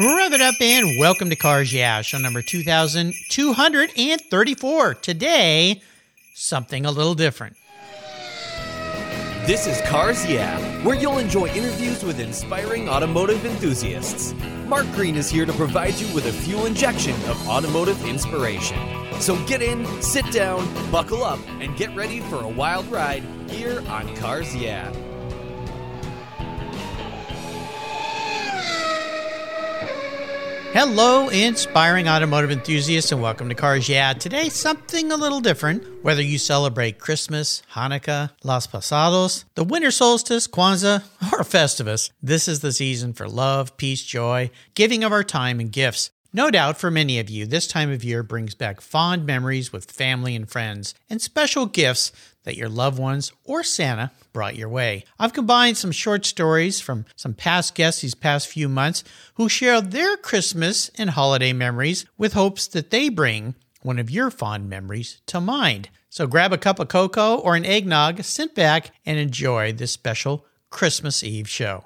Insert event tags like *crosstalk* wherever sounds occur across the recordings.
Rev it up and welcome to Cars Yeah, show number 2234. Today, something a little different. This is Cars Yeah, where you'll enjoy interviews with inspiring automotive enthusiasts. Mark Green is here to provide you with a fuel injection of automotive inspiration. So get in, sit down, buckle up, and get ready for a wild ride here on Cars Yeah. Hello, inspiring automotive enthusiasts, and welcome to Cars Yeah. Today, something a little different. Whether you celebrate Christmas, Hanukkah, Las Posadas, the winter solstice, Kwanzaa, *laughs* or Festivus, this is the season for love, peace, joy, giving of our time and gifts. No doubt for many of you, this time of year brings back fond memories with family and friends and special gifts that your loved ones or Santa brought your way. I've combined some short stories from some past guests these past few months who share their Christmas and holiday memories with hopes that they bring one of your fond memories to mind. So grab a cup of cocoa or an eggnog, sit back, and enjoy this special Christmas Eve show.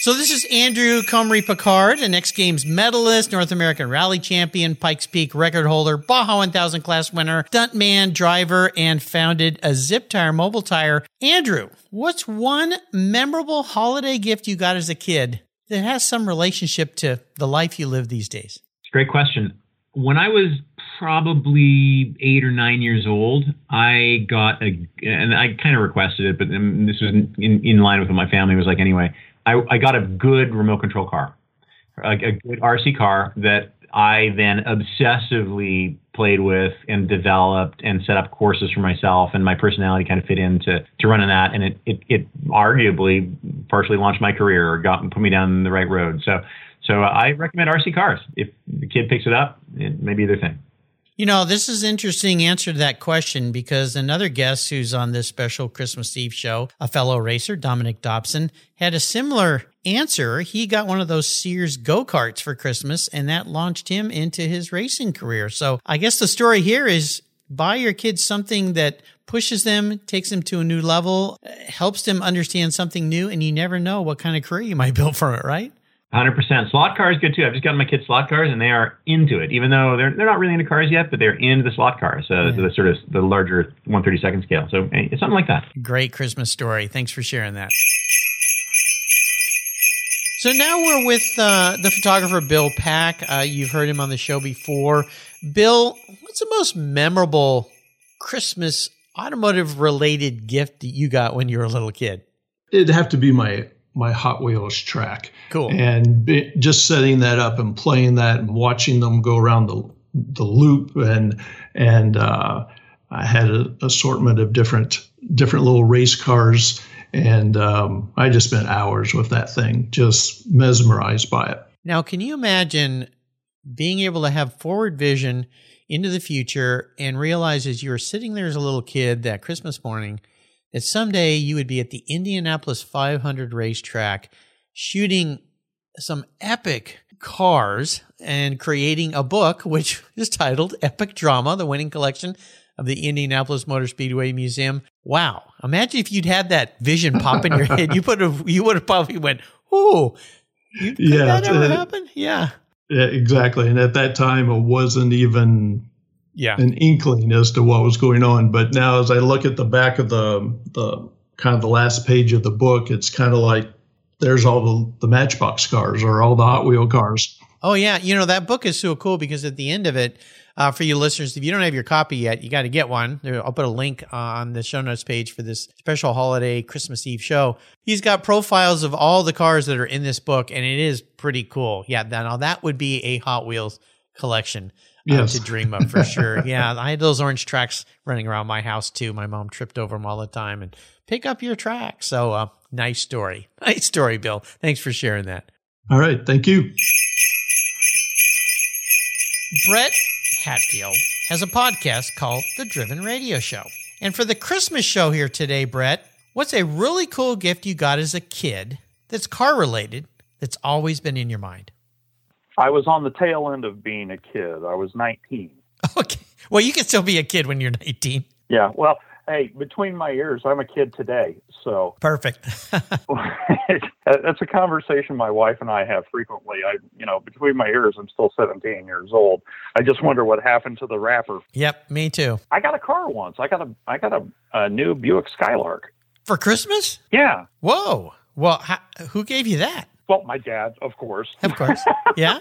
So this is Andrew Comrie Picard, an X Games medalist, North American Rally champion, Pikes Peak record holder, Baja 1000 class winner, stuntman, driver, and founded a Zip Tire mobile tire. Andrew, what's one memorable holiday gift you got as a kid that has some relationship to the life you live these days? Great question. When I was probably eight or nine years old, I got a, and I kind of requested it, but this was in, in line with what my family was like anyway. I, I got a good remote control car, a, a good RC car that I then obsessively played with and developed and set up courses for myself and my personality kind of fit into to running that and it, it, it arguably partially launched my career or got put me down the right road. So so I recommend RC cars. If the kid picks it up, it may be their thing. You know, this is an interesting answer to that question because another guest who's on this special Christmas Eve show, a fellow racer, Dominic Dobson, had a similar answer. He got one of those Sears go karts for Christmas, and that launched him into his racing career. So I guess the story here is buy your kids something that pushes them, takes them to a new level, helps them understand something new, and you never know what kind of career you might *laughs* build from it, right? Hundred percent. Slot cars good too. I've just gotten my kids slot cars, and they are into it. Even though they're they're not really into cars yet, but they're into the slot cars, uh, yeah. the sort of the larger 132nd scale. So it's something like that. Great Christmas story. Thanks for sharing that. So now we're with uh, the photographer Bill Pack. Uh, you've heard him on the show before. Bill, what's the most memorable Christmas automotive related gift that you got when you were a little kid? It'd have to be my my Hot Wheels track. Cool. And be, just setting that up and playing that and watching them go around the the loop and and uh, I had an assortment of different different little race cars and um, I just spent hours with that thing, just mesmerized by it. Now, can you imagine being able to have forward vision into the future and realize as you were sitting there as a little kid that Christmas morning that someday you would be at the Indianapolis 500 racetrack shooting some epic cars and creating a book which *laughs* is titled Epic Drama, the winning collection of the Indianapolis Motor Speedway Museum. Wow. Imagine if you'd had that vision pop in your *laughs* head. You would have you would have probably went, "Oh, could yeah, that ever uh, happen?" Yeah. Yeah, exactly. And at that time it wasn't even yeah. an inkling as to what was going on. But now, as I look at the back of the the kind of the last page of the book, it's kind of like there's all the, the Matchbox cars or all the Hot Wheel cars. Oh yeah, you know that book is so cool because at the end of it, uh, for you listeners, if you don't have your copy yet, you got to get one. I'll put a link on the show notes page for this special holiday Christmas Eve show. He's got profiles of all the cars that are in this book, and it is pretty cool. Yeah, now that would be a Hot Wheels collection yes. to dream of for sure. *laughs* yeah, I had those orange tracks running around my house too. My mom tripped over them all the time and pick up your track. So, uh, nice story. *laughs* Nice story, Bill. Thanks for sharing that. All right. Thank you. Brett Hatfield has a podcast called The Driven Radio Show. And for the Christmas show here today, Brett, what's a really cool gift you got as a kid that's car related that's always been in your mind? I was on the tail end of being a kid. I was 19. *laughs* Okay. Well, you can still be a kid when you're 19. Yeah. Well, hey, between my ears, I'm a kid today. So Perfect. *laughs* *laughs* that's a conversation my wife and I have frequently. I, you know, between my ears, I'm still 17 years old. I just wonder what happened to the rapper. yep, me too. I got a car once. I got a, I got a, a new Buick Skylark. For Christmas? Yeah. Whoa. Well, how, who gave you that? Well, my dad, of course. Of course. yeah.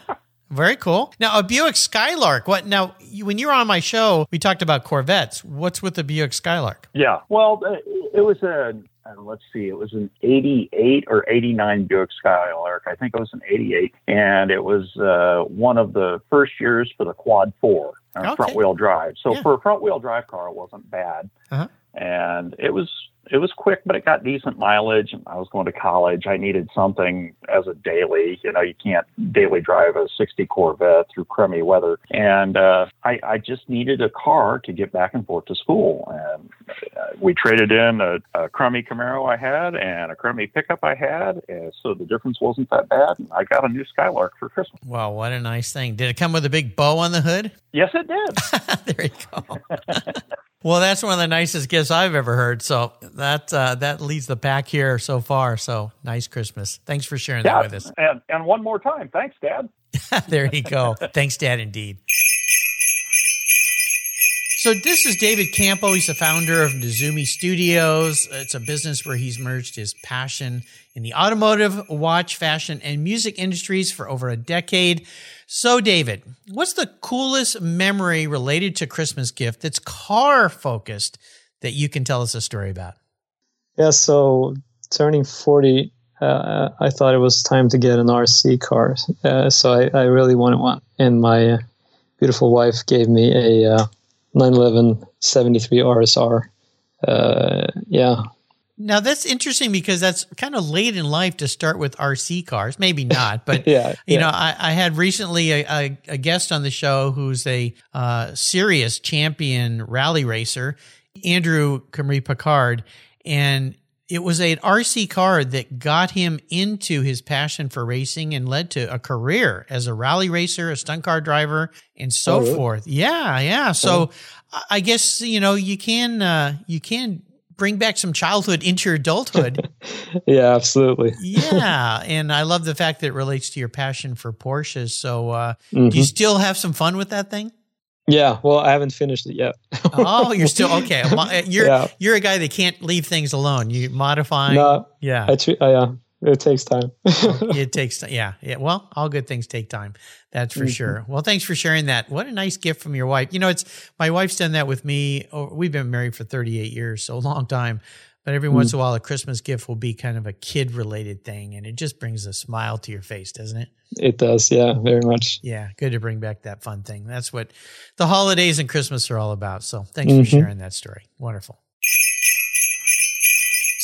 Very cool. Now, a Buick Skylark. What? Now, you, when you were on my show, we talked about Corvettes. What's with the Buick Skylark? Yeah. Well, uh, it was a, uh, let's see, it was an 88 or 89 Buick Skylark. I think it was an 88. And it was uh, one of the first years for the Quad 4, uh, Okay. front wheel drive. So Yeah. for a front wheel drive car, it wasn't bad. Uh-huh. And it was it was quick, but it got decent mileage. I was going to college. I needed something as a daily. You know, you can't daily drive a 60 Corvette through crummy weather. And uh, I, I just needed a car to get back and forth to school. And uh, we traded in a, a crummy Camaro I had and a crummy pickup I had. And so the difference wasn't that bad. And I got a new Skylark for Christmas. Wow, what a nice thing. Did it come with a big bow on the hood? Yes, it did. *laughs* there you go. *laughs* well, that's one of the nicest gifts I've ever heard. So that uh, that leads the pack here so far. So nice Christmas. Thanks for sharing yeah. that with us. And, and one more time. Thanks, Dad. *laughs* there you go. Thanks, Dad, indeed. So this is David Campo. He's the founder of Nizumi Studios. It's a business where he's merged his passion in the automotive, watch, fashion, and music industries for over a decade. So, David, what's the coolest memory related to Christmas gift that's car focused that you can tell us a story about? Yeah, so turning 40, uh, I thought it was time to get an RC car. Uh, so I, I really wanted one. And my beautiful wife gave me a uh, 911 73 RSR. Uh, yeah. Now that's interesting because that's kind of late in life to start with RC cars. Maybe not, *laughs* but Yeah, you yeah. know, I, I had recently a, a, a guest on the show who's a uh, serious champion rally racer, Andrew Comrie Picard, and it was an RC car that got him into his passion for racing and led to a career as a rally racer, a stunt car driver, and so Oh, really? forth. Yeah, yeah. So I- I guess you know you can uh, you can bring back some childhood into your adulthood. *laughs* Yeah, absolutely. yeah, and I love the fact that it relates to your passion for Porsches. So, uh, Mhm. do you still have some fun with that thing? Yeah, well, I haven't finished it yet. Oh, you're still *laughs* okay. You're Yeah. you're a guy that can't leave things alone. You modifying. no, yeah, I tre- I, uh, it takes time. *laughs* it takes yeah yeah. Well, all good things take time. That's for Mhm. sure. Well, thanks for sharing that. What a nice gift from your wife. You know, it's my wife's done that with me. Oh, we've been married for 38 years, so a long time. But every once in a while, a Christmas gift will be kind of a kid related thing, and it just brings a smile to your face, doesn't it? it does. Yeah, very much. Yeah, good to bring back that fun thing. That's what the holidays and Christmas are all about. So thanks Mhm. for sharing that story. Wonderful.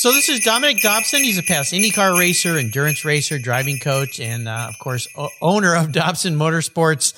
So this is Dominic Dobson. He's a past IndyCar racer, endurance racer, driving coach, and uh, of course o- owner of Dobson Motorsports.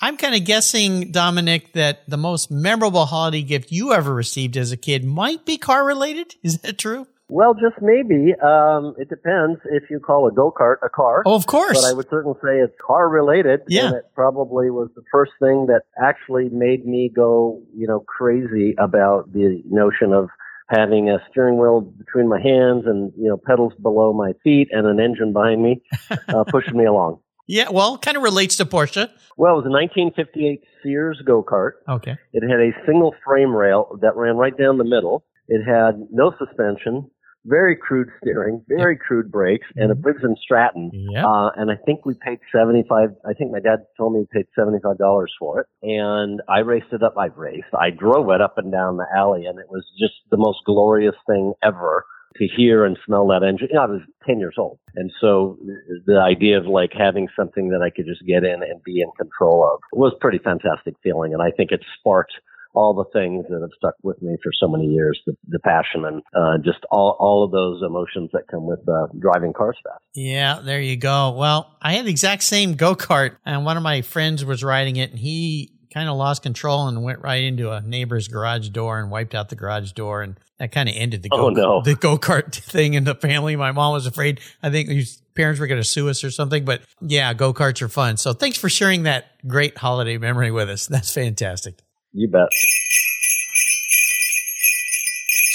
I'm kind of guessing, Dominic, that the most memorable holiday gift you ever received as a kid might be car related. *laughs* Is that true? Well, just maybe. Um, it depends if you call a go kart a car. Oh, of course. But I would certainly say it's car related. Yeah. And it probably was the first thing that actually made me go, you know, crazy about the notion of having a steering wheel between my hands and, you know, pedals below my feet and an engine behind me, *laughs* uh, pushing me along. yeah, well, kind of relates to Porsche. Well, it was a 1958 Sears go kart. Okay. It had a single frame rail that ran right down the middle. It had no suspension, very crude steering, very crude brakes, and it lives in Stratton. Yeah. Uh, and I think we paid 75, I think my dad told me we paid $75 for it. And I raced it up, I raced, I drove it up and down the alley and it was just the most glorious thing ever to hear and smell that engine. You know, I was 10 years old. And so the idea of like having something that I could just get in and be in control of was pretty fantastic feeling. And I think it sparked all the things that have stuck with me for so many years, the, the passion and uh, just all, all of those emotions that come with uh, driving cars fast. Yeah, there you go. Well, I had the exact same go kart, and one of my friends was riding it, and he kind of lost control and went right into a neighbor's garage door and wiped out the garage door, and that kind of ended the go Oh, no. the go kart *laughs* thing in the family. My mom was afraid. I think his parents were going to sue us or something. But yeah, go karts are fun. So thanks for sharing that great holiday memory with us. That's fantastic. You bet.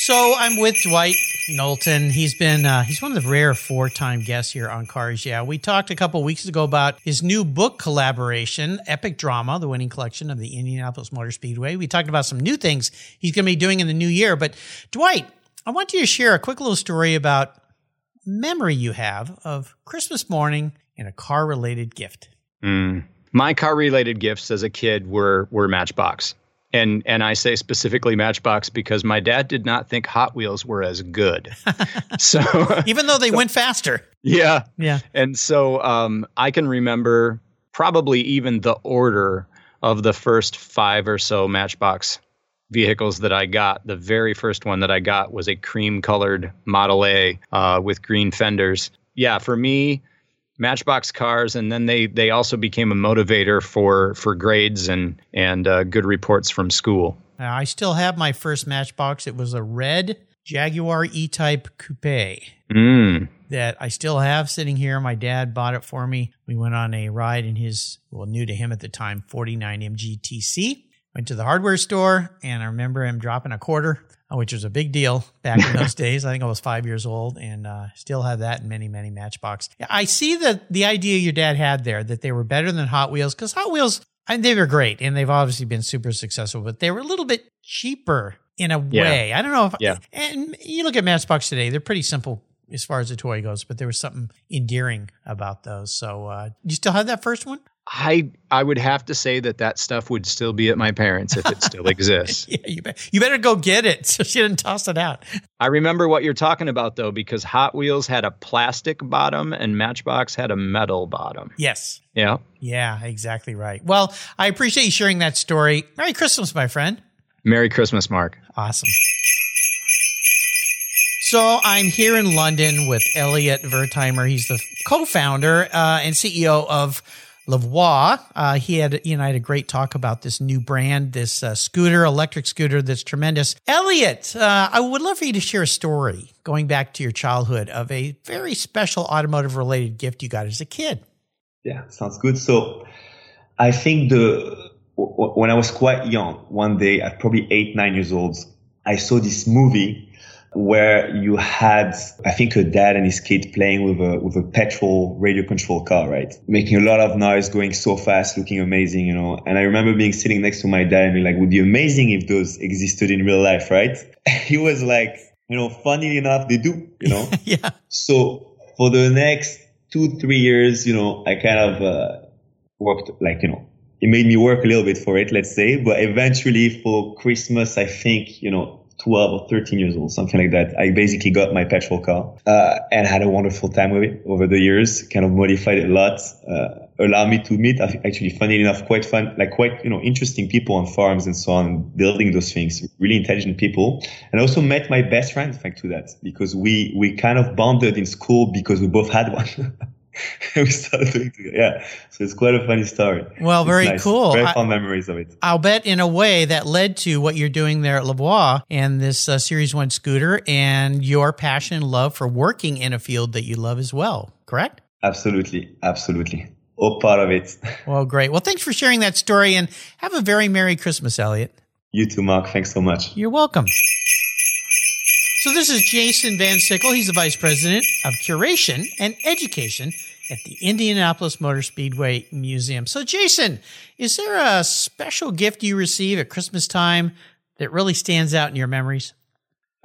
So I'm with Dwight Knowlton. He's been uh, he's one of the rare four time guests here on Cars. Yeah, we talked a couple weeks ago about his new book collaboration, Epic Drama, the winning collection of the Indianapolis Motor Speedway. We talked about some new things he's going to be doing in the new year. But Dwight, I want you to share a quick little story about memory you have of Christmas morning and a car related gift. Mm. My car related gifts as a kid were were Matchbox. And and I say specifically Matchbox because my dad did not think Hot Wheels were as good. *laughs* so even though they so, went faster. Yeah. Yeah. And so um, I can remember probably even the order of the first five or so Matchbox vehicles that I got. The very first one that I got was a cream colored Model A uh, with green fenders. Yeah, for me, Matchbox cars, and then they they also became a motivator for for grades and and uh, good reports from school. I still have my first Matchbox. It was a red Jaguar E-Type Coupe. Mm. That I still have sitting here. My dad bought it for me. We went on a ride in his, well, new to him at the time, 49 MGTC. Went to the hardware store, and I remember him dropping a quarter which was a big deal back in those *laughs* days. I think I was five years old and uh, still have that in many, many Matchbox. I see the the idea your dad had there that they were better than Hot Wheels because Hot Wheels, I mean, they were great and they've obviously been super successful, but they were a little bit cheaper in a yeah. way. I don't know if, yeah. and you look at Matchbox today, they're pretty simple as far as the toy goes, but there was something endearing about those. So, uh, you still have that first one? I I would have to say that that stuff would still be at my parents if it still *laughs* exists. yeah, you, be- you better go get it so she didn't toss it out. I remember what you're talking about though, because Hot Wheels had a plastic bottom and Matchbox had a metal bottom. Yes. Yeah. Yeah, exactly right. Well, I appreciate you sharing that story. Merry Christmas, my friend. Merry Christmas, Mark. Awesome. So I'm here in London with Elliot Wertheimer. He's the co-founder uh, and CEO of Levois. Uh, he had, you know, I had a great talk about this new brand, this uh, scooter, electric scooter that's tremendous. Elliot, uh, I would love for you to share a story going back to your childhood of a very special automotive related gift you got as a kid. Yeah, sounds good. So I think the, when I was quite young, one day at probably eight, nine years old, I saw this movie where you had, I think, a dad and his kid playing with a with a petrol radio control car, right? Making a lot of noise, going so fast, looking amazing, you know. And I remember being sitting next to my dad and being like, "Would be amazing if those existed in real life, right?" *laughs* he was like, you know, funny enough, they do, you know. *laughs* yeah. So for the next two three years, you know, I kind of uh, worked like you know it made me work a little bit for it, let's say. But eventually for Christmas, I think, you know, 12 or 13 years old, something like that. I basically got my petrol car uh, and had a wonderful time with it over the years. Kind of modified it a lot. Uh, allowed me to meet actually, funny enough, quite fun, like quite you know interesting people on farms and so on, building those things. Really intelligent people, and I also met my best friend thanks to that because we we kind of bonded in school because we both had one. *laughs* *laughs* we started doing together. Yeah. So it's quite a funny story. Well, very nice. cool. Very fond memories of it. I'll bet in a way that led to what you're doing there at Levois and this uh, Series 1 scooter and your passion and love for working in a field that you love as well, correct? Absolutely. Absolutely. All part of it. *laughs* well, great. Well, thanks for sharing that story and have a very Merry Christmas, Elliot. You too, Mark. Thanks so much. You're welcome. So this is Jason Van Sickle. He's the Vice President of Curation and Education at the Indianapolis Motor Speedway Museum. So, Jason, is there a special gift you receive at Christmas time that really stands out in your memories?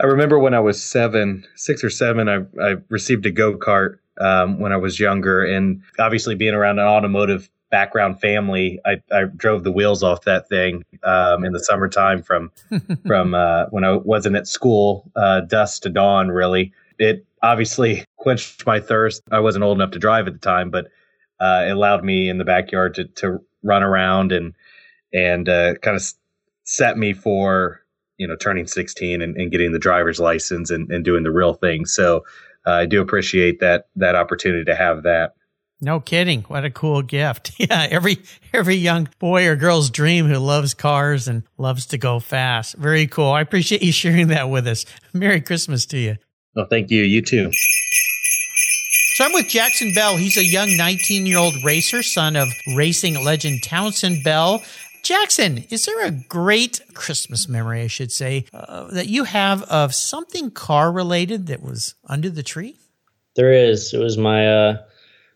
I remember when I was seven, six or seven, I, I received a go kart um, when I was younger. And obviously, being around an automotive background family, I, I drove the wheels off that thing um, in the summertime from *laughs* from uh, when I wasn't at school, uh, dusk to dawn. Really, it obviously *laughs* quenched my thirst. I wasn't old enough to drive at the time, but uh, it allowed me in the backyard to, to run around and and uh, kind of set me for you know turning 16 and, and getting the driver's license and, and doing the real thing. So uh, I do appreciate that that opportunity to have that. No kidding. What a cool gift. *laughs* Yeah, every every young boy or girl's dream who loves cars and loves to go fast. Very cool. I appreciate you sharing that with us. Merry Christmas to you. Oh, thank you. You too. So I'm with Jackson Bell. He's a young 19 year old racer, son of racing legend Townsend Bell. Jackson, is there a great Christmas memory, I should say, uh, that you have of something car related that was under the tree? There is. It was my uh,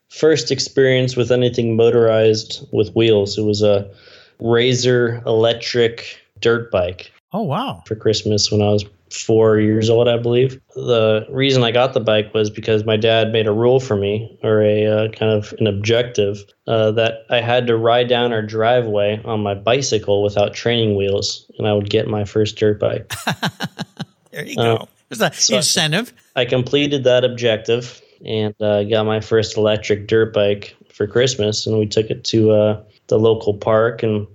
first experience with anything motorized with wheels. It was a Razor electric dirt bike. Oh, wow. For Christmas when I was four years old, I believe. The reason I got the bike was because my dad made a rule for me, or a uh, kind of an objective, uh, that I had to ride down our driveway on my bicycle without training wheels, and I would get my first dirt bike. *laughs* there you go. Uh, There's an so incentive. I completed that objective and uh, got my first electric dirt bike for Christmas, and we took it to uh, the local park, and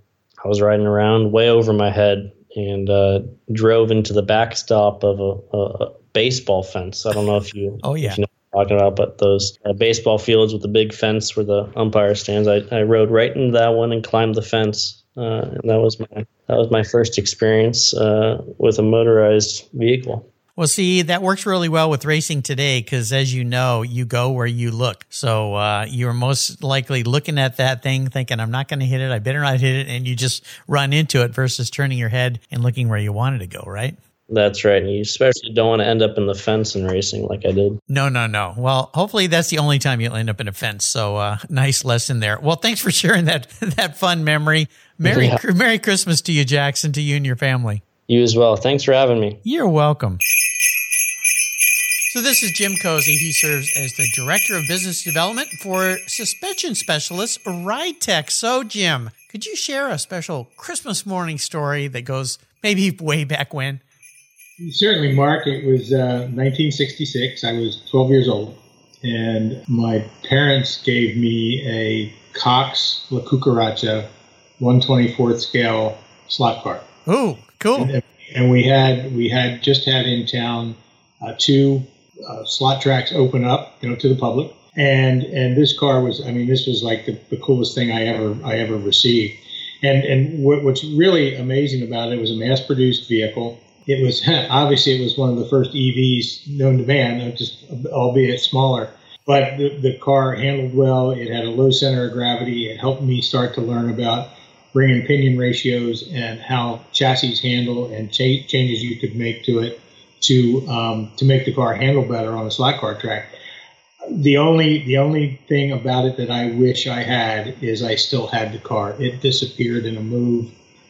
I was riding around way over my head and uh, drove into the backstop of a, a, baseball fence. I don't know if you, *laughs* oh yeah, you know talking about, but those uh, baseball fields with the big fence where the umpire stands. I, I rode right into that one and climbed the fence, uh, and that was my that was my first experience uh, with a motorized vehicle. Well, see, that works really well with racing today because, as you know, you go where you look. So uh, you're most likely looking at that thing, thinking, "I'm not going to hit it. I better not hit it," and you just run into it versus turning your head and looking where you wanted to go. Right? That's right. And you especially don't want to end up in the fence in racing like I did. No, no, no. Well, hopefully that's the only time you'll end up in a fence. So uh, nice lesson there. Well, thanks for sharing that *laughs* that fun memory. Merry yeah. Merry Christmas to you, Jackson, to you and your family. You as well. Thanks for having me. You're welcome. So this is Jim Cozy. He serves as the Director of Business Development for Suspension Specialist Ride Tech. So Jim, could you share a special Christmas morning story that goes maybe way back when? Certainly, Mark. It was uh, 1966. I was 12 years old, and my parents gave me a Cox La Cucaracha 124th scale slot car. Oh, cool! And, and, we had we had just had in town uh, two uh, slot tracks open up, you know, to the public. And and this car was, I mean, this was like the, the coolest thing I ever I ever received. And and what, what's really amazing about it, it was a mass-produced vehicle. It was *laughs* obviously it was one of the first EVs known to man, uh, just albeit smaller. But the, the car handled well. It had a low center of gravity. It helped me start to learn about ring and pinion ratios and how chassis handle and cha- changes you could make to it to um, to make the car handle better on a slot car track. The only the only thing about it that I wish I had is I still had the car. It disappeared in a move,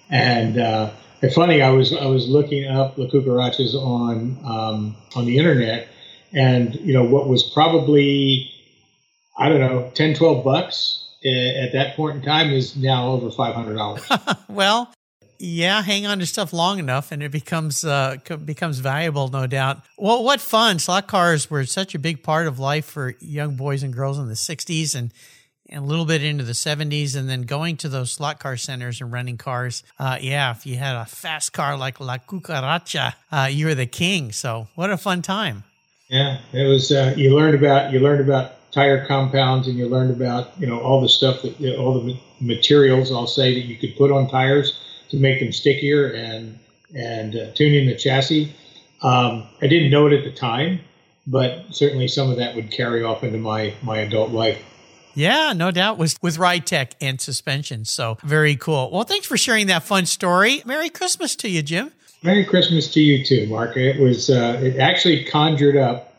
and uh, funny. I was I was looking up La Cucarachas on um, on the internet, and you know what was probably I don't know 10, 12 bucks at that point in time is now over five hundred dollars. *laughs* well, yeah, hang on to stuff long enough, and it becomes uh, becomes valuable, no doubt. Well, what fun! Slot cars were such a big part of life for young boys and girls in the '60s, and and a little bit into the 70s, and then going to those slot car centers and renting cars. Uh, yeah, if you had a fast car like La Cucaracha, uh, you were the king. So what a fun time! Yeah, it was. Uh, you learned about you learned about tire compounds, and you learned about you know all the stuff that you know, all the materials I'll say that you could put on tires to make them stickier and and uh, tuning the chassis. Um, I didn't know it at the time, but certainly some of that would carry off into my my adult life. Yeah, no doubt with with ride tech and suspension. So very cool. Well, thanks for sharing that fun story. Merry Christmas to you, Jim. Merry Christmas to you too, Mark. It was uh, it actually conjured up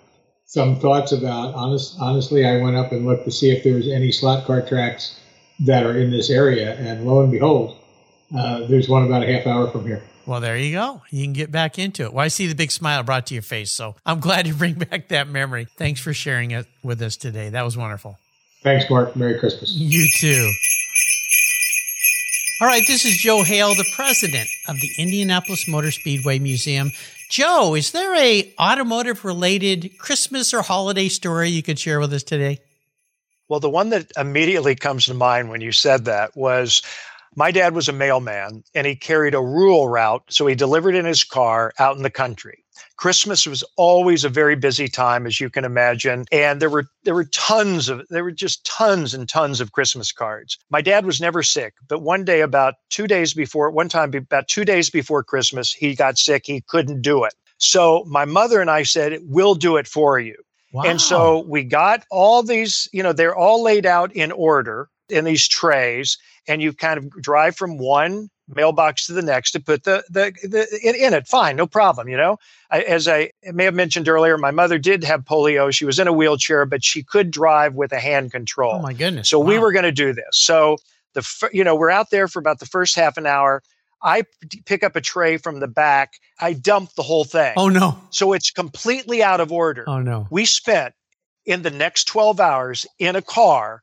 some thoughts about honest honestly I went up and looked to see if there was any slot car tracks that are in this area and lo and behold uh, there's one about a half hour from here. Well, there you go. You can get back into it. Well, I see the big smile brought to your face. So I'm glad to bring *laughs* back that memory. Thanks for sharing it with us today. That was wonderful. Thanks, Mark. Merry Christmas. You too. All right, this is Joe Hale, the president of the Indianapolis Motor Speedway Museum. Joe, is there a automotive related Christmas or holiday story you could share with us today? Well, the one that immediately comes to mind when you said that was my dad was a mailman and he carried a rural route, so he delivered in his car out in the country. Christmas was always a very busy time, as you can imagine, and there were there were tons of there were just tons and tons of Christmas cards. My dad was never sick, but one day, about two days before, one time about two days before Christmas, he got sick. He couldn't do it. So my mother and I said, "We'll do it for you." Wow. And so we got all these, you know, they're all laid out in order in these trays and you kind of drive from one mailbox to the next to put the the, the in, in it fine no problem you know I, as i may have mentioned earlier my mother did have polio she was in a wheelchair but she could drive with a hand control Oh my goodness. so we were going to do this. So the you know we're out there for about the first half an hour. I pick up a tray from the back. I dump the whole thing. Oh no. So it's completely out of order. Oh no. We spent in the next 12 hours in a car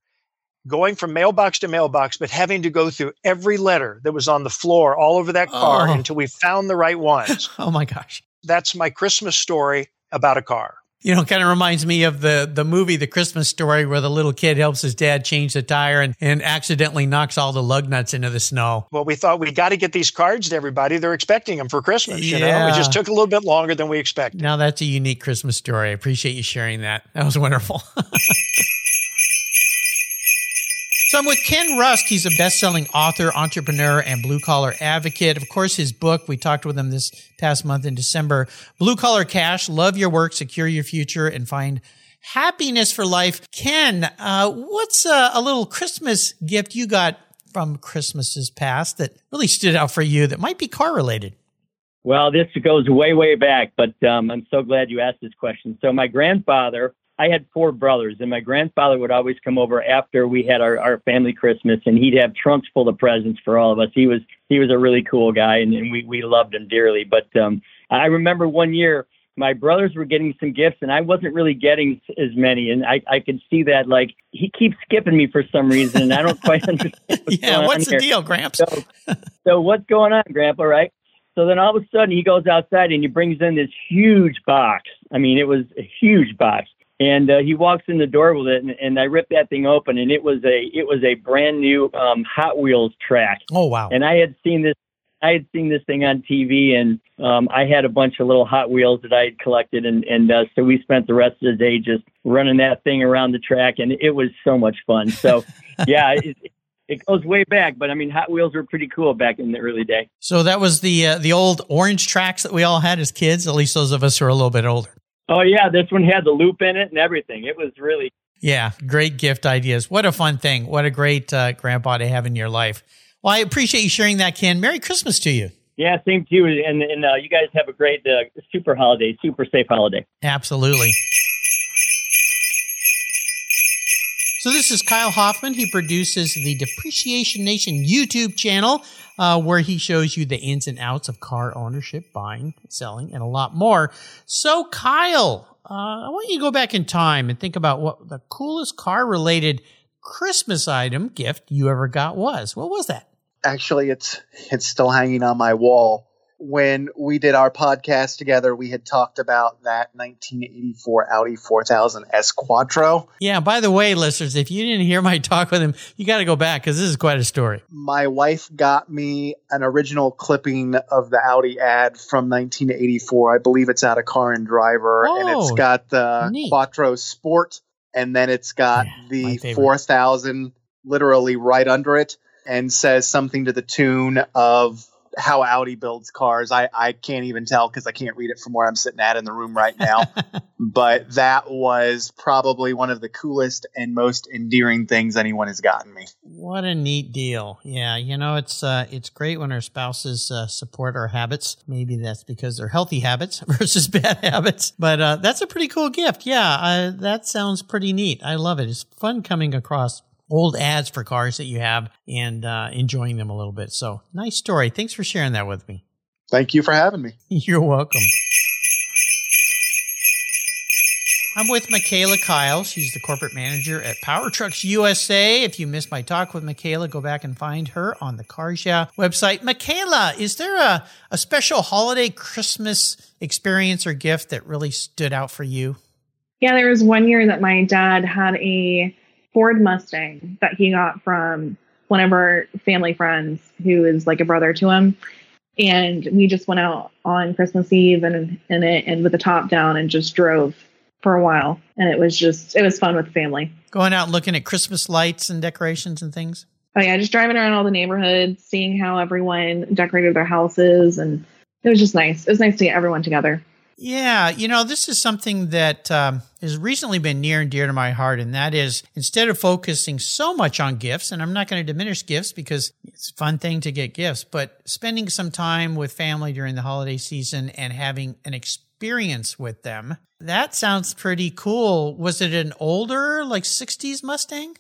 going from mailbox to mailbox, but having to go through every letter that was on the floor all over that car Oh. until we found the right ones. *laughs* Oh my gosh. That's my Christmas story about a car. You know, it kind of reminds me of the the movie The Christmas Story where the little kid helps his dad change the tire and, and accidentally knocks all the lug nuts into the snow. Well, we thought we got to get these cards to everybody. They're expecting them for Christmas. You know, it just took a little bit longer than we expected. Now that's a unique Christmas story. I appreciate you sharing that. That was wonderful. *laughs* So I'm with Ken Rusk. He's a best-selling author, entrepreneur, and blue-collar advocate. Of course, his book, we talked with him this past month in December, Blue Collar Cash, Love Your Work, Secure Your Future, and Find Happiness for Life. Ken, uh, what's a, a little Christmas gift you got from Christmases past that really stood out for you that might be car-related? Well, this goes way, way back, but um, I'm so glad you asked this question. So, my grandfather, I had four brothers, and my grandfather would always come over after we had our, our family Christmas, and he'd have trunks full of presents for all of us. He was he was a really cool guy, and, and we we loved him dearly. But um, I remember one year my brothers were getting some gifts, and I wasn't really getting as many, and I I could see that like he keeps skipping me for some reason, and I don't quite *laughs* understand. What's Yeah, what's the here. deal, Gramps? So, so what's going on, Grandpa? Right? So then all of a sudden he goes outside and he brings in this huge box. I mean, it was a huge box. And uh, he walks in the door with it, and, and I ripped that thing open, and it was a it was a brand new um, Hot Wheels track. Oh wow! And I had seen this I had seen this thing on TV, and um, I had a bunch of little Hot Wheels that I had collected, and and uh, so we spent the rest of the day just running that thing around the track, and it was so much fun. So *laughs* yeah, it, it goes way back, but I mean Hot Wheels were pretty cool back in the early day. So that was the uh, the old orange tracks that we all had as kids. At least those of us who are a little bit older. Oh yeah, this one had the loop in it and everything. It was really Yeah, great gift ideas. What a fun thing. What a great uh, grandpa to have in your life. Well, I appreciate you sharing that, Ken. Merry Christmas to you. yeah. Same to you, and and uh, you guys have a great uh, super holiday, super safe holiday. Absolutely. So this is Kyle Hoffman. He produces the Depreciation Nation YouTube channel, uh, where he shows you the ins and outs of car ownership, buying, selling, and a lot more. So, Kyle, uh, I want you to go back in time and think about what the coolest car-related Christmas item gift you ever got was. What was that? Actually, it's it's still hanging on my wall. When we did our podcast together, we had talked about that 1984 Audi 4000 S Quattro. Yeah. By the way, listeners, if you didn't hear my talk with him, you got to go back because this is quite a story. My wife got me an original clipping of the Audi ad from 1984. I believe it's out of Car and Driver, and it's oh, got the neat. Quattro Sport, and then it's got the 4000 literally right under it, and says something to the tune of how Audi builds cars. I, I can't even tell because I can't read it from where I'm sitting at in the room right now. *laughs* but that was probably one of the coolest and most endearing things anyone has gotten me. What a neat deal. Yeah, you know, it's uh, it's great when our spouses uh, support our habits. Maybe that's because they're healthy habits *laughs* versus bad habits. But uh, that's a pretty cool gift. Yeah, uh, that sounds pretty neat. I love it. It's fun coming across old ads for cars that you have and uh, enjoying them a little bit. So nice story. Thanks for sharing that with me. Thank you for having me. *laughs* You're welcome. I'm with Michaela Kyle. She's the corporate manager at Power Trucks USA. If you missed my talk with Michaela, go back and find her on the Cars Yeah website. Michaela, is there a, a special holiday Christmas experience or gift that really stood out for you? Yeah, there was one year that my dad had a Ford Mustang that he got from one of our family friends who is like a brother to him. And we just went out on Christmas Eve and in it and with the top down and just drove for a while. And it was just it was fun with the family. Going out looking at Christmas lights and decorations and things? Oh yeah, just driving around all the neighborhoods, seeing how everyone decorated their houses and it was just nice. It was nice to get everyone together. Yeah, you know, this is something that um, has recently been near and dear to my heart, and that is instead of focusing so much on gifts, and I'm not going to diminish gifts because it's a fun thing to get gifts, but spending some time with family during the holiday season and having an experience with them. That sounds pretty cool. Was it an older, like 60s Mustang?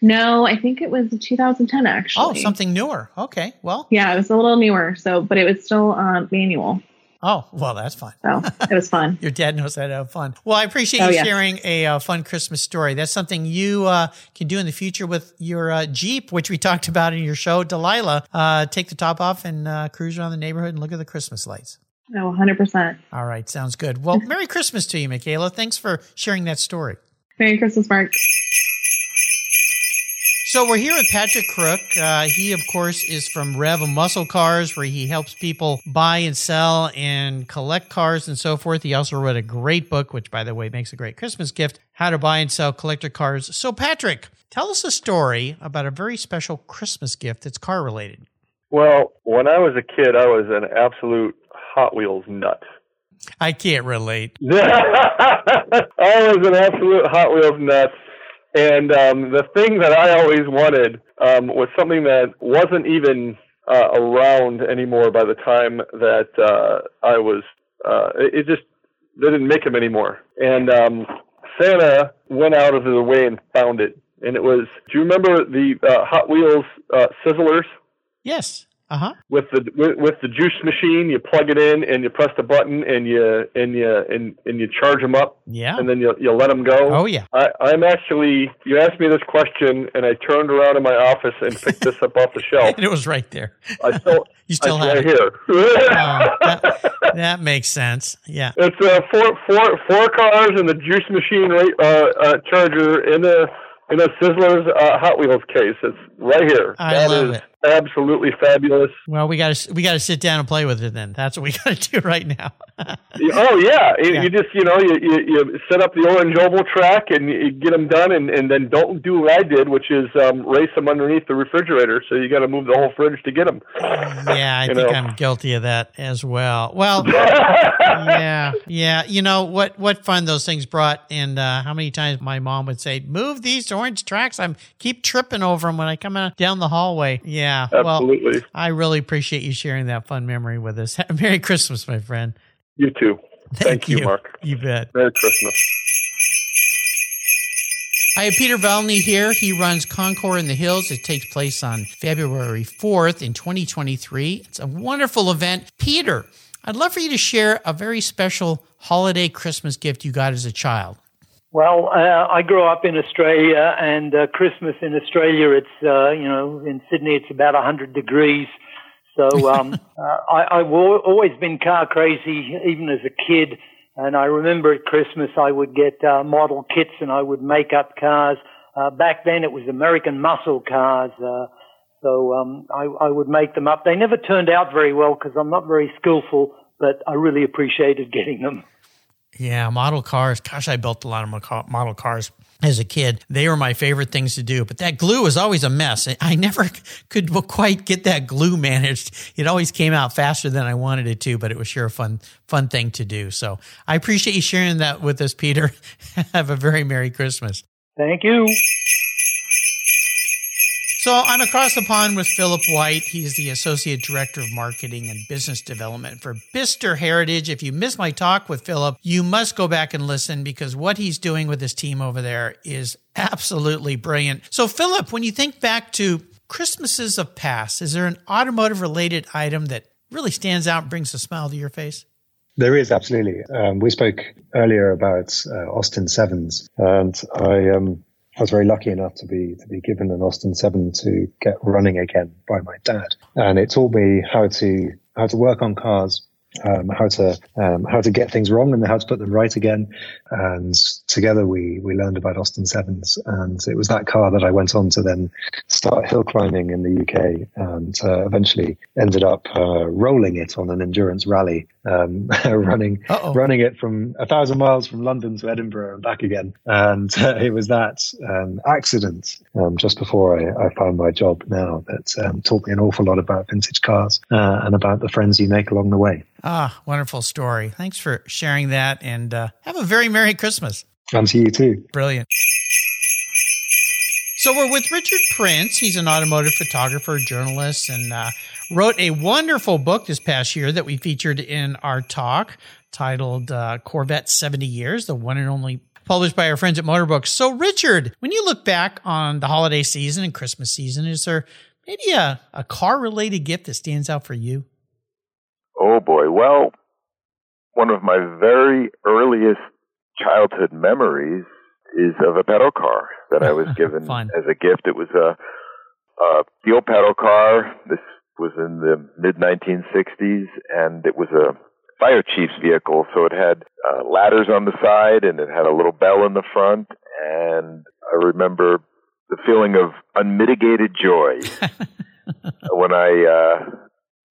No, I think it was 2010 actually. Oh, something newer. Okay, well. Yeah, it was a little newer, so but it was still uh, manual. Oh, well, that's fun. So it was fun. *laughs* Your dad knows how to have fun. Well, I appreciate Oh, you yeah. sharing a uh, fun Christmas story. That's something you uh, can do in the future with your uh, Jeep, which we *laughs* talked about in your show, Delilah. Uh, take the top off and uh, cruise around the neighborhood and look at the Christmas lights. No, 100%. All right, sounds good. Well, *laughs* Merry Christmas to you, Michaela. Thanks for sharing that story. Merry Christmas, Mark. So we're here with Patrick Crook. Uh, he, of course, is from Rev Muscle Cars, where he helps people buy and sell and collect cars and so forth. He also wrote a great book, which, by the way, makes a great Christmas gift: How to Buy and Sell Collector Cars. So, Patrick, tell us a story about a very special Christmas gift that's car related. Well, when I was a kid, I was an absolute Hot Wheels nut. I can't relate. *laughs* I was an absolute Hot Wheels nut. And um, the thing that I always wanted um, was something that wasn't even uh, around anymore by the time that uh, I was. Uh, it, it just they didn't make them anymore. And um, Santa went out of his way and found it. And it was. Do you remember the uh, Hot Wheels uh, Sizzlers? Yes. Uh huh. with the with, with the juice machine you plug it in and you press the button and you and you and, and you charge them up Yeah. and then you you let them go Oh, yeah. I, i'm actually you asked me this question and i turned around in my office and picked this up off the *laughs* shelf And it was right there. i still *laughs* You still it's have it. here Oh, that, *laughs* that makes sense. Yeah. it's uh, four four four cars and the juice machine right, uh, uh, charger in a in a sizzler's uh, hot wheels case it's right here I That love is it. Absolutely fabulous Well, we got to we got to sit down and play with it. Then that's what we *laughs* got to do right now. Oh yeah. You, you just you know you, you, you set up the orange oval track and you get them done and, and then don't do what I did, which is um, race them underneath the refrigerator. So you got to move the whole fridge to get them. Yeah, I think know. I'm guilty of that as well. Well, *laughs* yeah, yeah. You know what? What fun those things brought, and uh, how many times my mom would say, "Move these orange tracks." I'm keep tripping over them when I come out down the hallway. Yeah, Absolutely. Well, I really appreciate you sharing that fun memory with us. *laughs* Merry Christmas, my friend. You too. Thank, you, Mark. You bet. Merry Christmas. I have Peter Valney here. He runs Concours in the Hills. It takes place on February 4th in 2023. It's a wonderful event. Peter, I'd love for you to share a very special holiday Christmas gift you got as a child. Well, uh, I grew up in Australia, and uh, Christmas in Australia, it's uh, you know in Sydney it's about hundred degrees. So um, *laughs* uh, I, I've always been car crazy, even as a kid. And I remember at Christmas I would get uh, model kits and I would make up cars. Uh, back then it was American muscle cars. Uh, so um, I, I would make them up. They never turned out very well because I'm not very skillful, but I really appreciated getting them. Yeah, model cars. Gosh, I built a lot of model cars as a kid. They were my favorite things to do, but that glue was always a mess. I never *laughs* could quite get that glue managed. It always came out faster than I wanted it to, but it was sure a fun, fun thing to do. So I appreciate you sharing that with us, Peter. *laughs* Have a very Merry Christmas. Thank you. So I'm across the pond with Philip White. He's the Associate Director of Marketing and Business Development for Bicester Heritage. If you missed my talk with Philip, you must go back and listen because what he's doing with his team over there is absolutely brilliant. So, Philip, when you think back to Christmases of past, is there an automotive related item that really stands out and brings a smile to your face? There is absolutely. Um, we spoke earlier about uh, Austin Sevens, and I um, I was very lucky enough to be to be given an Austin Seven to get running again by my dad, and it taught me how to how to work on cars, um, how to um, how to get things wrong and how to put them right again. And together we we learned about Austin Sevens, and it was that car that I went on to then start hill climbing in the UK, and uh, eventually ended up uh, rolling it on an endurance rally um, *laughs* running Uh-oh. running it from a thousand miles from London to Edinburgh and back again. And *laughs* uh, it was that um, accident um, just before I, I found my job now that um, taught me an awful lot about vintage cars uh, and about the friends you make along the way. Ah, wonderful story. Thanks for sharing that and uh, have a very Merry Christmas. And to you too. Brilliant. So we're with Richard Prince. He's an automotive photographer, journalist, and uh, wrote a wonderful book this past year that we featured in our talk titled uh, Corvette 70 Years, the one and only published by our friends at Motorbooks. So, Richard, when you look back on the holiday season and Christmas season, is there maybe a, a car related gift that stands out for you? Oh boy. Well, one of my very earliest childhood memories is of a pedal car that I was *laughs* given as a gift. It was a, a steel pedal car. This was in the mid 1960s, and it was a fire chief's vehicle. So it had uh, ladders on the side, and it had a little bell in the front. And I remember the feeling of unmitigated joy *laughs* when I uh,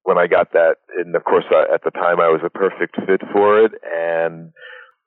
when I got that. And of course, I, at the time, I was a perfect fit for it, and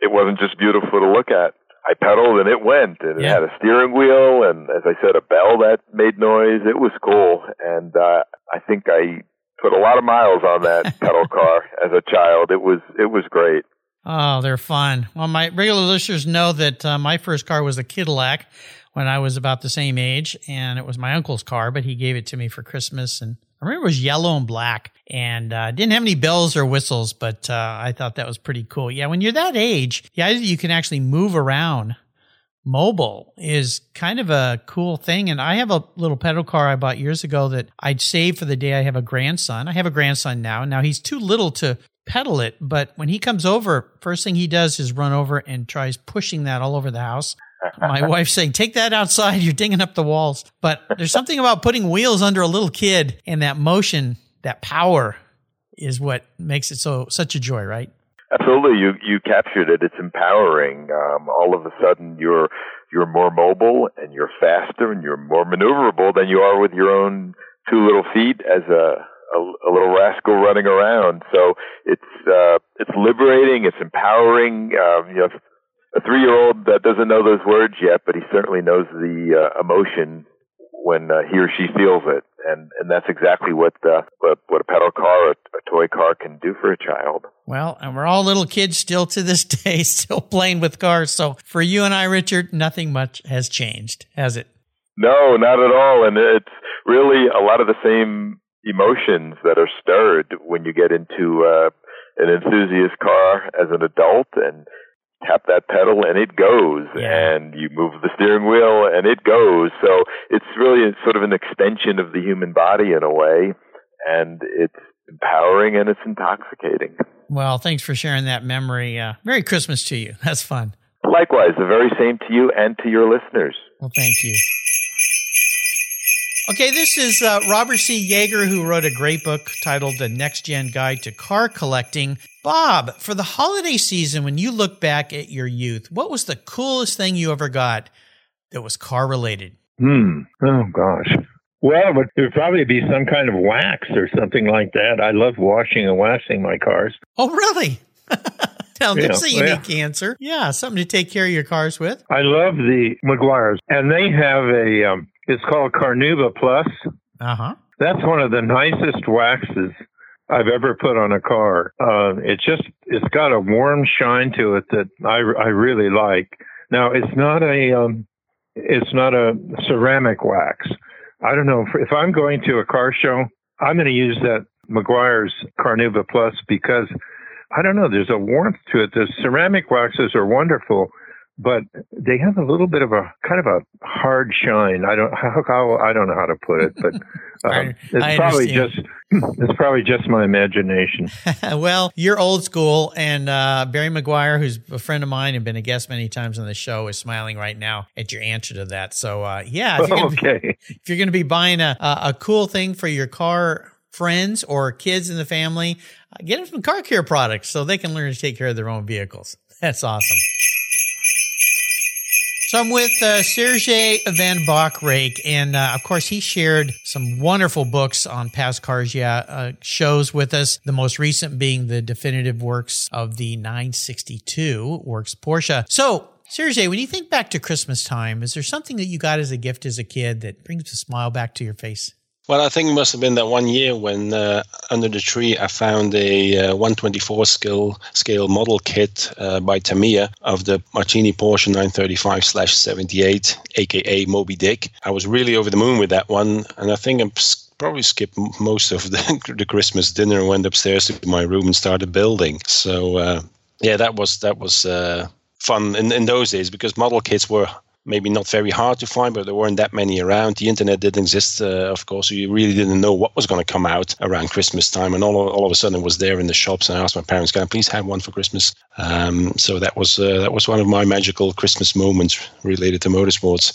it wasn't just beautiful to look at. I pedaled and it went, and it had a steering wheel, and as I said, a bell that made noise. It was cool, and uh, I think I put a lot of miles on that *laughs* pedal car as a child. It was it was great. Oh, they're fun. Well, my regular listeners know that uh, my first car was a Cadillac when I was about the same age, and it was my uncle's car, but he gave it to me for Christmas. And I remember it was yellow and black, and uh, didn't have any bells or whistles, but uh, I thought that was pretty cool. Yeah, when you're that age, that you can actually move around mobile is kind of a cool thing. And I have a little pedal car I bought years ago that I'd save for the day I have a grandson. I have a grandson now. And now he's too little to pedal it, but when he comes over, first thing he does is run over and tries pushing that all over the house. My *laughs* wife's saying, take that outside. You're dinging up the walls. But there's something about putting wheels under a little kid and that motion, that power is what makes it so such a joy, right? Absolutely, you you captured it. It's empowering. Um, all of a sudden, you're you're more mobile and you're faster and you're more maneuverable than you are with your own two little feet as a a, a little rascal running around. So it's uh, it's liberating. It's empowering. Um, you know, a three year old that doesn't know those words yet, but he certainly knows the uh, emotion when uh, he or she feels it, and and that's exactly what uh, what, a pedal car or a toy car can do for a child. Well, and we're all little kids still to this *laughs* day, still playing with cars. So for you and I, Richard, nothing much has changed, has it? No, not at all. And it's really a lot of the same emotions that are stirred when you get into uh, an enthusiast car as an adult and tap that pedal and it goes and you move the steering wheel and it goes so it's really sort of an extension of the human body in a way and it's empowering and it's intoxicating Well, thanks for sharing that memory. Uh, Merry Christmas to you. That's fun. likewise the very same to you and to your listeners Well, thank you. Okay, this is uh, Robert C. Yeager, who wrote a great book titled The Next Gen Guide to Car Collecting. Bob, for the holiday season, when you look back at your youth, what was the coolest thing you ever got that was car related? Hmm. Oh gosh. Well, it would, probably be some kind of wax or something like that. I love washing and waxing my cars. Oh, really? *laughs* now, that's Yeah, a unique answer. Yeah, something to take care of your cars with. I love the Meguiar's, and they have a. Um, it's called Carnuba Plus. Uh huh. That's one of the nicest waxes I've ever put on a car. Uh, it just it's got a warm shine to it that I I really like. Now it's not a um, it's not a ceramic wax. I don't know if, if I'm going to a car show, I'm going to use that Meguiar's Carnuba Plus because I don't know. There's a warmth to it. The ceramic waxes are wonderful, but they have a little bit of a kind of a hard shine. I don't how, how I don't know how to put it, but *laughs* um, it's I probably understand. just it's probably just my imagination. *laughs* well, you're old school, and uh, Barry Meguiar, who's a friend of mine and been a guest many times on the show, is smiling right now at your answer to that. So, uh, yeah, if you're gonna *laughs* be- okay. if you're going to be buying a, a a cool thing for your car friends or kids in the family, uh, get them some car care products so they can learn to take care of their own vehicles. That's awesome. So I'm with uh, Sergey Van Bachreek, and uh, of course, he shared some wonderful books on past cars, uh, shows with us. The most recent being the definitive works of the 962 Works Porsche. So, Sergey, when you think back to Christmas time, is there something that you got as a gift as a kid that brings a smile back to your face? Well, I think it must have been that one year when uh, under the tree I found a uh, 124 scale scale model kit uh, by Tamiya of the Martini Porsche 935/78, aka Moby Dick. I was really over the moon with that one, and I think I'm probably skipped most of the, *laughs* the Christmas dinner and went upstairs to my room and started building. So uh, yeah, that was that was uh, fun in, in those days because model kits were maybe not very hard to find, but there weren't that many around. The internet didn't exist, uh, of course, so you really didn't know what was going to come out around Christmas time. And all, all of a sudden, it was there in the shops. And I asked my parents, "Can I please have one for Christmas?" Um, so that was uh, that was one of my magical Christmas moments related to motorsports.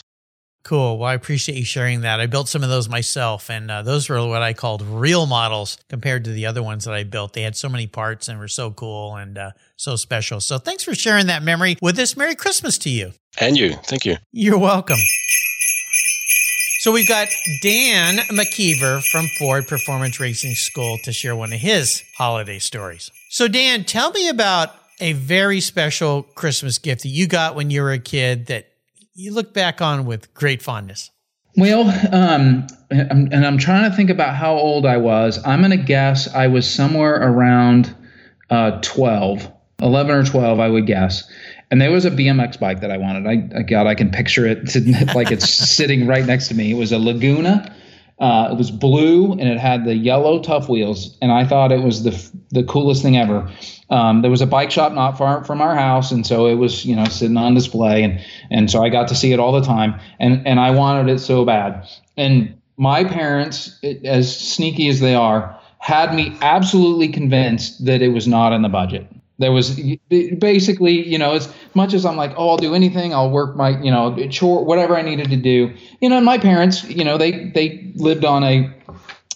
Cool. Well, I appreciate you sharing that. I built some of those myself, and uh, those were what I called real models compared to the other ones that I built. They had so many parts and were so cool and uh, so special. So thanks for sharing that memory with us. Merry Christmas to you. And you. Thank you. You're welcome. So we've got Dan McKeever from Ford Performance Racing School to share one of his holiday stories. So, Dan, tell me about a very special Christmas gift that you got when you were a kid that you look back on with great fondness? Well, um, and I'm trying to think about how old I was. I'm going to guess I was somewhere around uh, 12, 11 or 12, I would guess. And there was a BMX bike that I wanted. I, God, I can picture it *laughs* like it's sitting right next to me. It was a Laguna. Uh, it was blue and it had the yellow Tuff Wheels, and I thought it was the the coolest thing ever. Um, there was a bike shop not far from our house, and so it was you know sitting on display, and and so I got to see it all the time, and and I wanted it so bad. And my parents, as sneaky as they are, had me absolutely convinced that it was not in the budget. There was basically, you know, as much as I'm like, oh, I'll do anything, I'll work my, you know, chore, whatever I needed to do. You know, my parents, you know, they they lived on a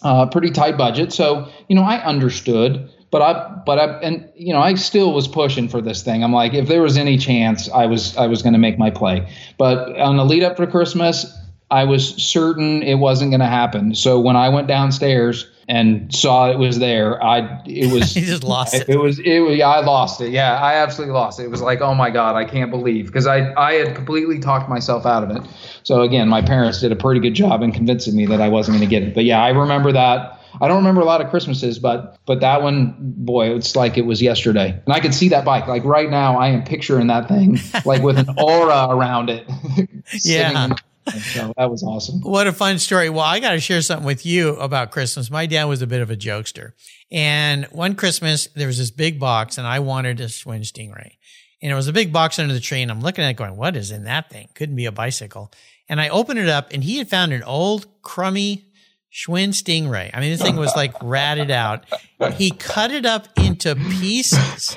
uh, pretty tight budget, so you know, I understood. But I, but I, and you know, I still was pushing for this thing. I'm like, if there was any chance, I was, I was going to make my play. But on the lead up for Christmas, I was certain it wasn't going to happen. So when I went downstairs and saw it was there. I it was *laughs* you just lost it. It was it was yeah, I lost it. Yeah, I absolutely lost it. It was like, oh my god, I can't believe because I I had completely talked myself out of it. So again, my parents did a pretty good job in convincing me that I wasn't going to get it. But yeah, I remember that. I don't remember a lot of Christmases, but but that one, boy, it's like it was yesterday. And I could see that bike. Like right now, I am picturing that thing *laughs* like with an aura around it. *laughs* yeah. And so that was awesome. What a fun story. Well, I got to share something with you about Christmas. My dad was a bit of a jokester. And one Christmas, there was this big box, and I wanted a Schwinn Stingray. And it was a big box under the tree. And I'm looking at it going, what is in that thing? Couldn't be a bicycle. And I opened it up, and he had found an old, crummy Schwinn Stingray. I mean, this thing was like ratted out. He cut it up into pieces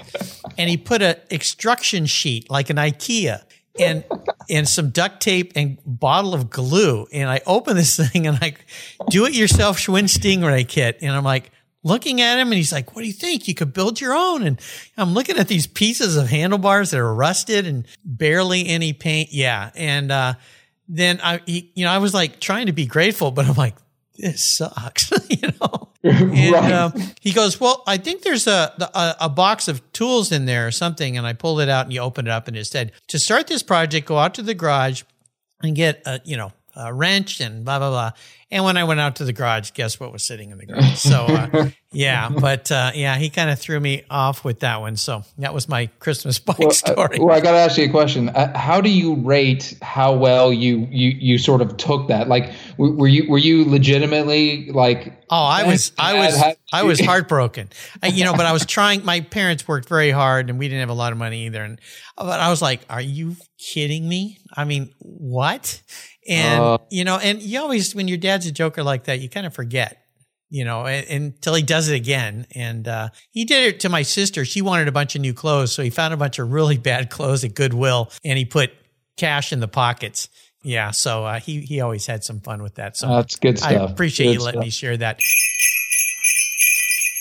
and he put a extruction sheet like an IKEA and and some duct tape and bottle of glue. And I open this thing and like do it yourself Schwinn Stingray kit. And I'm like looking at him and he's like, what do you think? You could build your own. And I'm looking at these pieces of handlebars that are rusted and barely any paint. Yeah. And, uh, then I, you know, I was like trying to be grateful, but I'm like, this sucks, *laughs* you know. *laughs* And Right. um, he goes, well, I think there's a, a a box of tools in there or something, and I pulled it out and you open it up, and it said to start this project, go out to the garage and get a you know a wrench and blah blah blah. And when I went out to the garage, guess what was sitting in the garage? So uh, *laughs* yeah, but uh, yeah, he kind of threw me off with that one. So that was my Christmas *laughs* bike Well, uh, story. well, I got to ask you a question. Uh, how do you rate how well you you you sort of took that? Like, were you were you legitimately like? Oh, I was, I was, I was *laughs* heartbroken. I, you know, but I was trying. My parents worked very hard, and we didn't have a lot of money either. And but I was like, "Are you kidding me? I mean, what?" And Uh. you know, and you always, when your dad's a joker like that, you kind of forget. You know, until he does it again. And uh, he did it to my sister. She wanted a bunch of new clothes, so he found a bunch of really *laughs* bad clothes at Goodwill, and he put cash in the pockets. Yeah, so uh, he he always had some fun with that. So That's good stuff. I appreciate Good you letting stuff. me share that.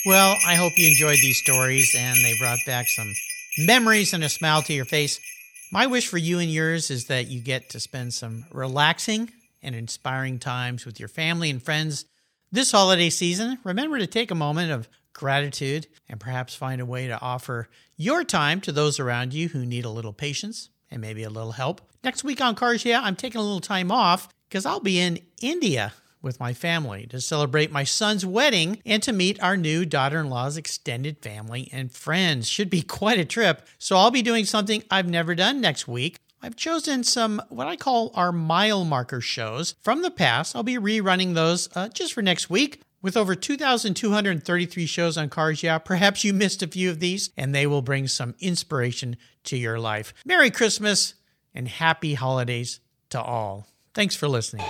Well, I hope you enjoyed these stories and they brought back some memories and a smile to your face. My wish for you and yours is that you get to spend some relaxing and inspiring times with your family and friends this holiday season. Remember to take a moment of gratitude and perhaps find a way to offer your time to those around you who need a little patience and maybe a little help. Next week on Cars Yeah, I'm taking a little time off because I'll be in India with my family to celebrate my son's wedding and to meet our new daughter in law's extended family and friends. Should be *laughs* quite a trip. So I'll be doing something I've never done next week. I've chosen some what I call our mile marker shows from the past. I'll be rerunning those uh, just for next week. With over 2,233 shows on Cars Yeah, perhaps you missed a few of these, and they will bring some inspiration to your life. Merry Christmas and happy holidays to all. Thanks for listening.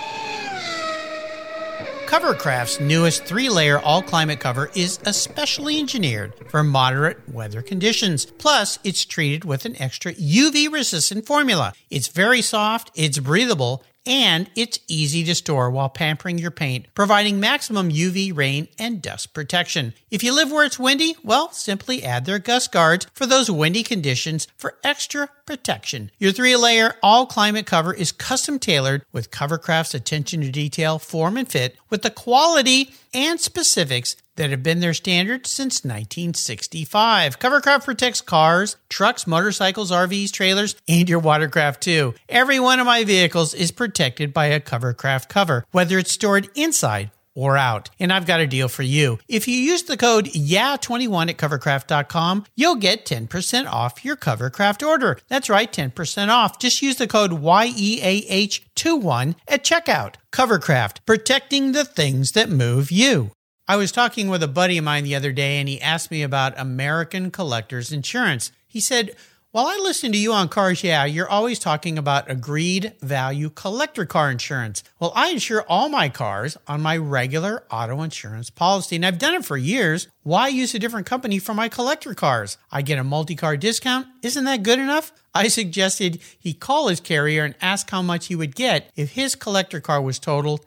Covercraft's newest three layer all climate cover is especially engineered for moderate weather conditions. Plus, it's treated with an extra UV resistant formula. It's very soft, it's breathable, and it's easy to store while pampering your paint, providing maximum UV, rain, and dust protection. If you live where it's windy, well, simply add their gust guards for those windy conditions for extra protection. Your three layer all climate cover is custom tailored with Covercraft's attention to detail, form, and fit with the quality and specifics that have been their standard since 1965. Covercraft protects cars, trucks, motorcycles, RVs, trailers, and your watercraft too. Every one of my vehicles is protected by a Covercraft cover, whether it's stored inside or out. And I've got a deal for you. If you use the code YEAH21 at covercraft.com, you'll get 10% off your Covercraft order. That's right, 10% off. Just use the code YEAH21 at checkout. Covercraft, protecting the things that move you. I was talking with a buddy of mine the other day and he asked me about American Collectors Insurance. He said, While I listen to you on Cars Yeah, you're always talking about agreed value collector car insurance. Well, I insure all my cars on my regular auto insurance policy, and I've done it for years. Why use a different company for my collector cars? I get a multi car discount. Isn't that good enough? I suggested he call his carrier and ask how much he would get if his collector car was totaled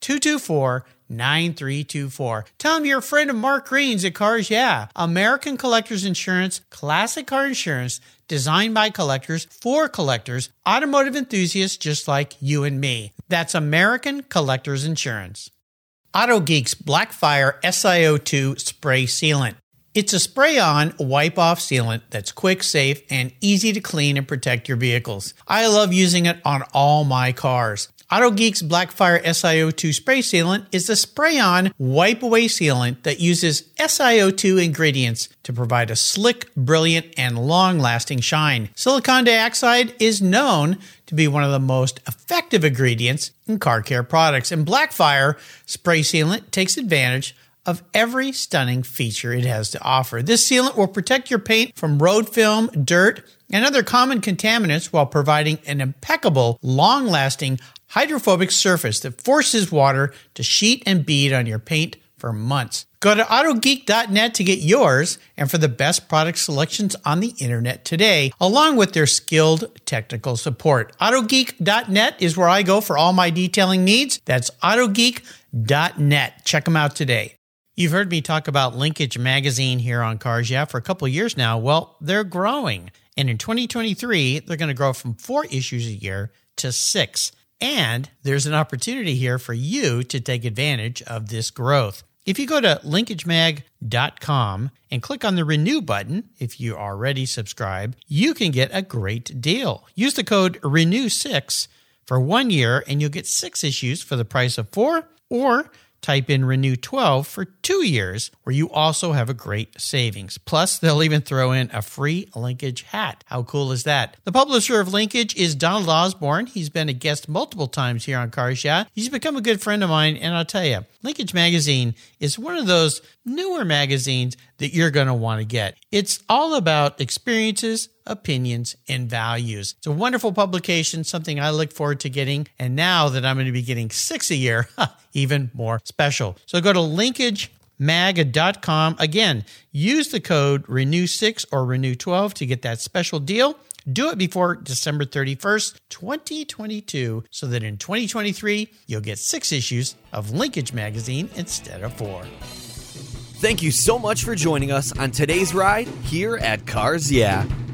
224 9324. Tell them you're a friend of Mark Greene's at Cars Yeah. American Collectors Insurance, classic car insurance designed by collectors for collectors, automotive enthusiasts just like you and me. That's American Collectors Insurance. Auto Geek's Blackfire SiO2 spray sealant. It's a spray on wipe off sealant that's quick, safe, and easy to clean and protect your vehicles. I love using it on all my cars. AutoGeek's Blackfire SiO2 spray sealant is a spray on wipe away sealant that uses SiO2 ingredients to provide a slick, brilliant, and long lasting shine. Silicon dioxide is known to be one of the most effective ingredients in car care products, and Blackfire spray sealant takes advantage of every stunning feature it has to offer. This sealant will protect your paint from road film, dirt, and other common contaminants while providing an impeccable, long lasting, hydrophobic surface that forces water to sheet and bead on your paint for months. Go to autogeek.net to get yours and for the best product selections on the internet today, along with their skilled technical support. Autogeek.net is where I go for all my detailing needs. That's autogeek.net. Check them out today. You've heard me talk about Linkage Magazine here on Cars Yeah for a couple years now. Well, they're growing. And in 2023, they're going to grow from four issues a year to six. And there's an opportunity here for you to take advantage of this growth. If you go to linkagemag.com and click on the renew button, if you already subscribe, you can get a great deal. Use the code renew6 for one year and you'll get six issues for the price of four, or type in renew 12 for two years where you also have a great savings. Plus they'll even throw in a free linkage hat. How cool is that? The publisher of linkage is donald osborne. He's been a guest multiple times here on cars yeah he's become a good friend of mine and i'll tell you linkage magazine is one of those newer magazines that you're going to want to get. It's all about experiences opinions, and values. It's a wonderful publication, something I look forward to getting. And now that I'm going to be getting six a year, *laughs* even more special. So go to linkagemag.com. Again, use the code renew6 or renew12 to get that special deal. Do it before December 31st, 2022, so that in 2023, you'll get six issues of Linkage Magazine instead of four. Thank you so much for joining us on today's ride here at Cars Yeah.